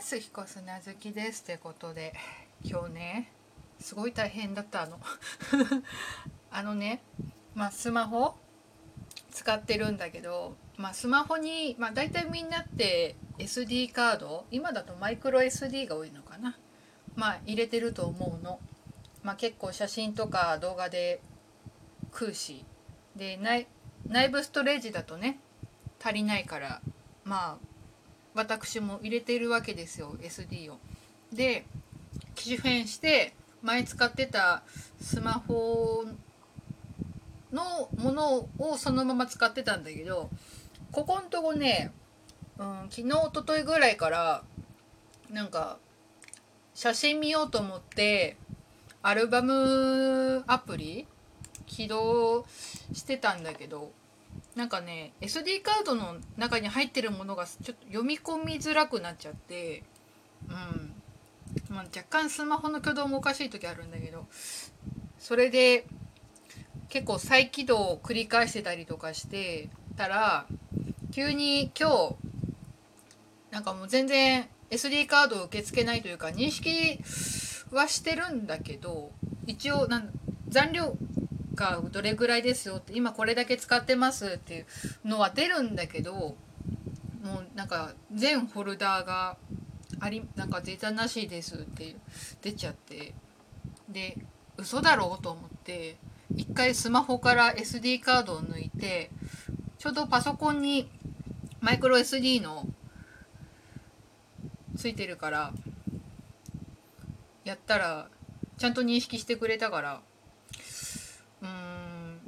す彦砂好きですってことで今日ねすごい大変だったあの あのねまあスマホ使ってるんだけど、まあ、スマホに、まあ、大体みんなって SD カード今だとマイクロ SD が多いのかなまあ入れてると思うの、まあ、結構写真とか動画で食うしで内部ストレージだとね足りないからまあ私も入れているわけですよ SD を。で機種変して前使ってたスマホのものをそのまま使ってたんだけどここんとこね、うん、昨日一昨日ぐらいからなんか写真見ようと思ってアルバムアプリ起動してたんだけどなんかね SD カードの中に入ってるものがちょっと読み込みづらくなっちゃってうん。まあ、若干スマホの挙動もおかしい時あるんだけどそれで結構再起動を繰り返してたりとかしてたら急に今日なんかもう全然 SD カードを受け付けないというか認識はしてるんだけど一応なん残量がどれぐらいですよって今これだけ使ってますっていうのは出るんだけどもうなんか全フォルダーがありなんかデータなしですって出ちゃって。で嘘だろうと思って一回スマホから SD カードを抜いてちょうどパソコンにマイクロ SD のついてるからやったらちゃんと認識してくれたからうーん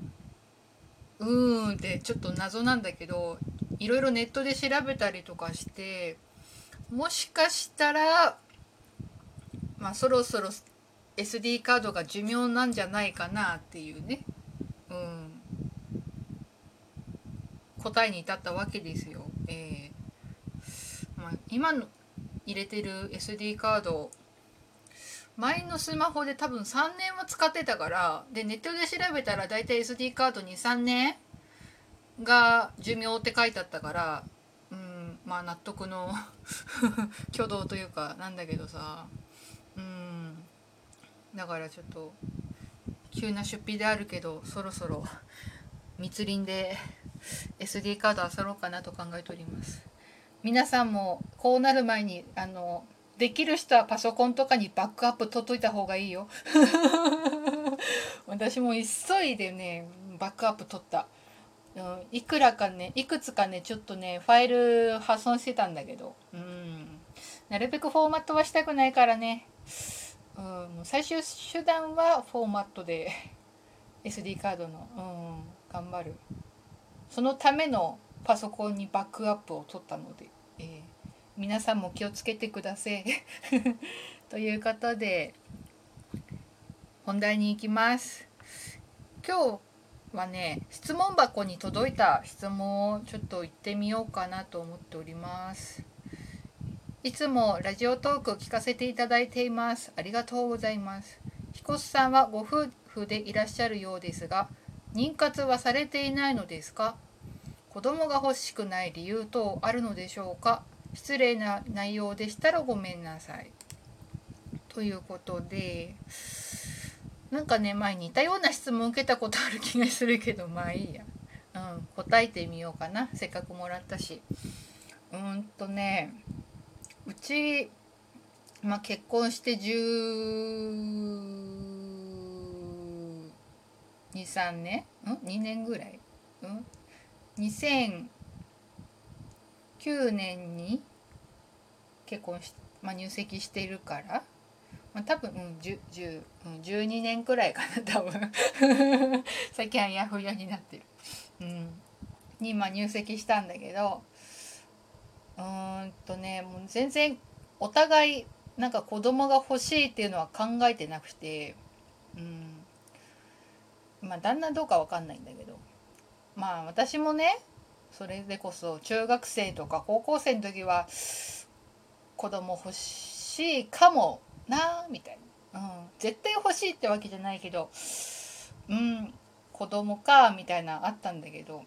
うーんってちょっと謎なんだけどいろいろネットで調べたりとかしてもしかしたらまあそろそろ SD カードが寿命なんじゃないかなっていうね、うん、答えに至ったわけですよ。えー。まあ、今の入れてる SD カード前のスマホで多分3年は使ってたからでネットで調べたら大体 SD カードに3年が寿命って書いてあったからうんまあ納得の 挙動というかなんだけどさうんだからちょっと急な出費であるけどそろそろ密林で SD カード漁ろうかなと考えております。皆さんもこうなる前にあのできる人はパソコンとかにバックアップ取っといた方がいいよ。私も急いでねバックアップ取った。うんいくらかねいくつかねちょっとねファイル破損してたんだけど。うん。なるべくフォーマットはしたくないからね。うん最終手段はフォーマットで SD カードの、うん、頑張る。そのためのパソコンにバックアップを取ったので、えー、皆さんも気をつけてください。ということで本題に行きます。今日はね質問箱に届いた質問をちょっと言ってみようかなと思っております。いつもラジオトーク聞かせていただいています。ありがとうございます。彦さんはご夫婦でいらっしゃるようですが、妊活はされていないのですか？子供が欲しくない理由等あるのでしょうか？失礼な内容でしたらごめんなさい。ということで、なんかね、前に似たような質問受けたことある気がするけど、まあいいや。うん、答えてみようかな。せっかくもらったし。うんとね、うち、まあ、結婚して1 2 3年？ん？2年ぐらい？うん？9年に結婚し、まあ、入籍してるから、まあ、多分、うん、10 10、うん、12年くらいかな 多分。最近はやふやになってる、うん、に、まあ、入籍したんだけどうんとねもう全然お互いなんか子供が欲しいっていうのは考えてなくてうん。まあ旦那どうかわかんないんだけど。まあ私もねそれでこそ中学生とか高校生の時は子供欲しいかもなみたいな、うん、絶対欲しいってわけじゃないけどうん子供かみたいなあったんだけど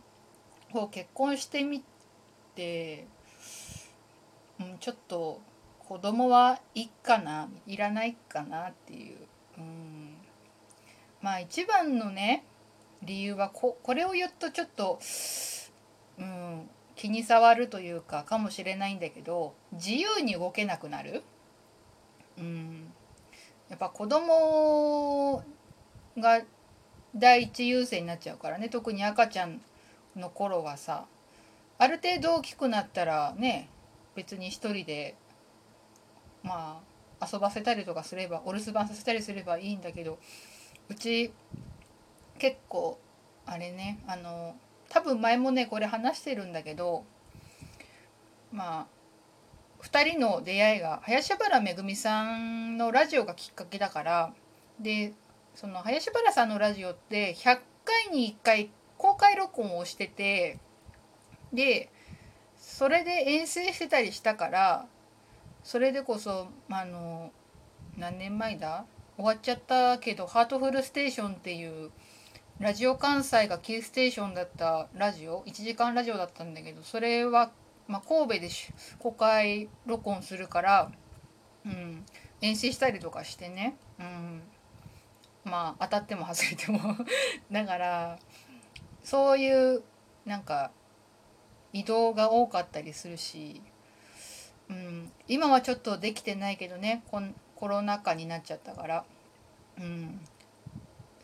こう結婚してみてうん、ちょっと子供はいっかないらないかなっていう。うん。まあ一番のね理由はここれを言うとちょっと、うん、気に障るというかかもしれないんだけど自由に動けなくなる。うん、やっぱ子供が第一優先になっちゃうからね特に赤ちゃんの頃はさある程度大きくなったらね別に一人でまあ遊ばせたりとかすればお留守番させたりすればいいんだけどうち結構あれねあの多分前もねこれ話してるんだけどまあ2人の出会いが林原めぐみさんのラジオがきっかけだからでその林原さんのラジオって100回に1回公開録音をしててでそれで遠征してたりしたからそれでこそあの何年前だ？終わっちゃったけど「ハートフルステーション」っていうラジオ関西がキーステーションだったラジオ1時間ラジオだったんだけどそれは、まあ、神戸で公開録音するから、うん、遠征したりとかしてね、うん、まあ当たっても外れても だからそういうなんか移動が多かったりするし、うん、今はちょっとできてないけどねコロナ禍になっちゃったから、うん、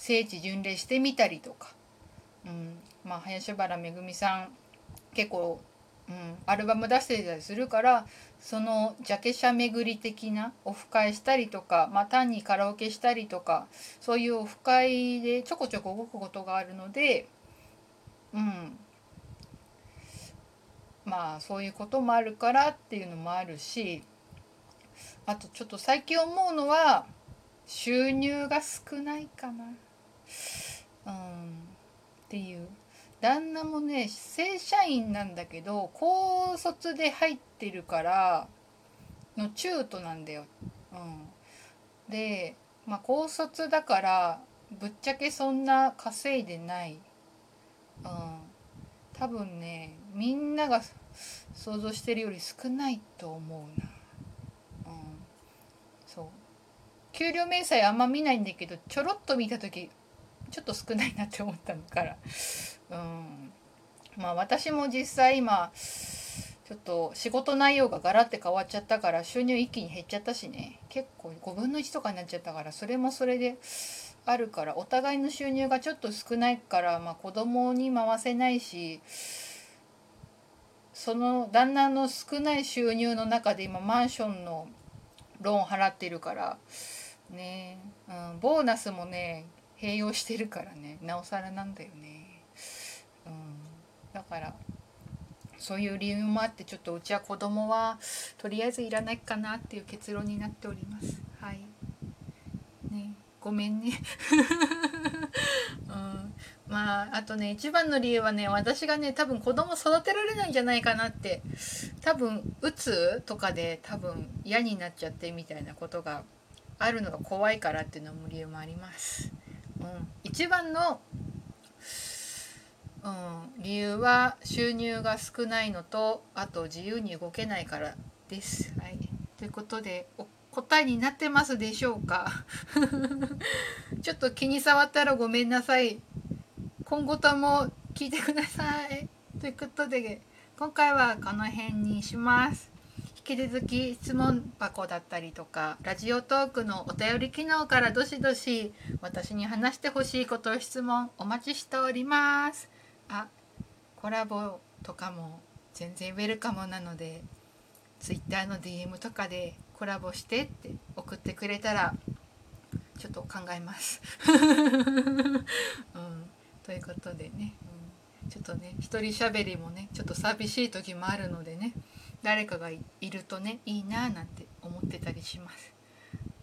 聖地巡礼してみたりとか、うん。まあ、林原めぐみさん結構、うん、アルバム出してたりするからそのジャケ写巡り的なオフ会したりとか、まあ、単にカラオケしたりとかそういうオフ会でちょこちょこ動くことがあるので、うん、まあそういうこともあるからっていうのもあるしあとちょっと最近思うのは収入が少ないかな。うん、っていう旦那もね正社員なんだけど高卒で入ってるからの中途なんだよ。うん、で、まあ、高卒だからぶっちゃけそんな稼いでない。うん、多分ねみんなが想像してるより少ないと思うな。うん、そう給料明細あんま見ないんだけどちょろっと見た時ちょっと少ないなって思ったのから、うん、まあ私も実際今ちょっと仕事内容がガラッて変わっちゃったから収入一気に減っちゃったしね。結構5分の1とかになっちゃったからそれもそれであるからお互いの収入がちょっと少ないから、まあ、子供に回せないしその旦那の少ない収入の中で今マンションのローン払ってるからね、うん、ボーナスもね併用してるからね。なおさらなんだよね、うん、だからそういう理由もあってちょっとうちは子供はとりあえずいらないかなっていう結論になっております。はい。ねごめんね、うん、まああとね一番の理由はね私がね多分子供育てられないんじゃないかなって多分うつとかで多分嫌になっちゃってみたいなことがあるのが怖いからっていうのも理由もあります。一番の、うん、理由は収入が少ないのとあと自由に動けないからです。はい、ということでお答えになってますでしょうか？ちょっと気に障ったらごめんなさい。今後とも聞いてください。ということで今回はこの辺にします。引き続き質問箱だったりとかラジオトークのお便り機能からどしどし私に話してほしいこと質問お待ちしております。あコラボとかも全然ウェルカムなので Twitter の DM とかでコラボしてって送ってくれたらちょっと考えます、うん、ということでね、うん、ちょっとね一人喋りもねちょっと寂しい時もあるのでね。誰かがいるとねいいななんて思ってたりします。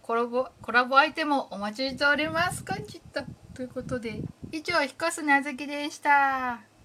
コラボコラボ相手もお待ちしております。こんちっとということで以上ひこすなずきでした。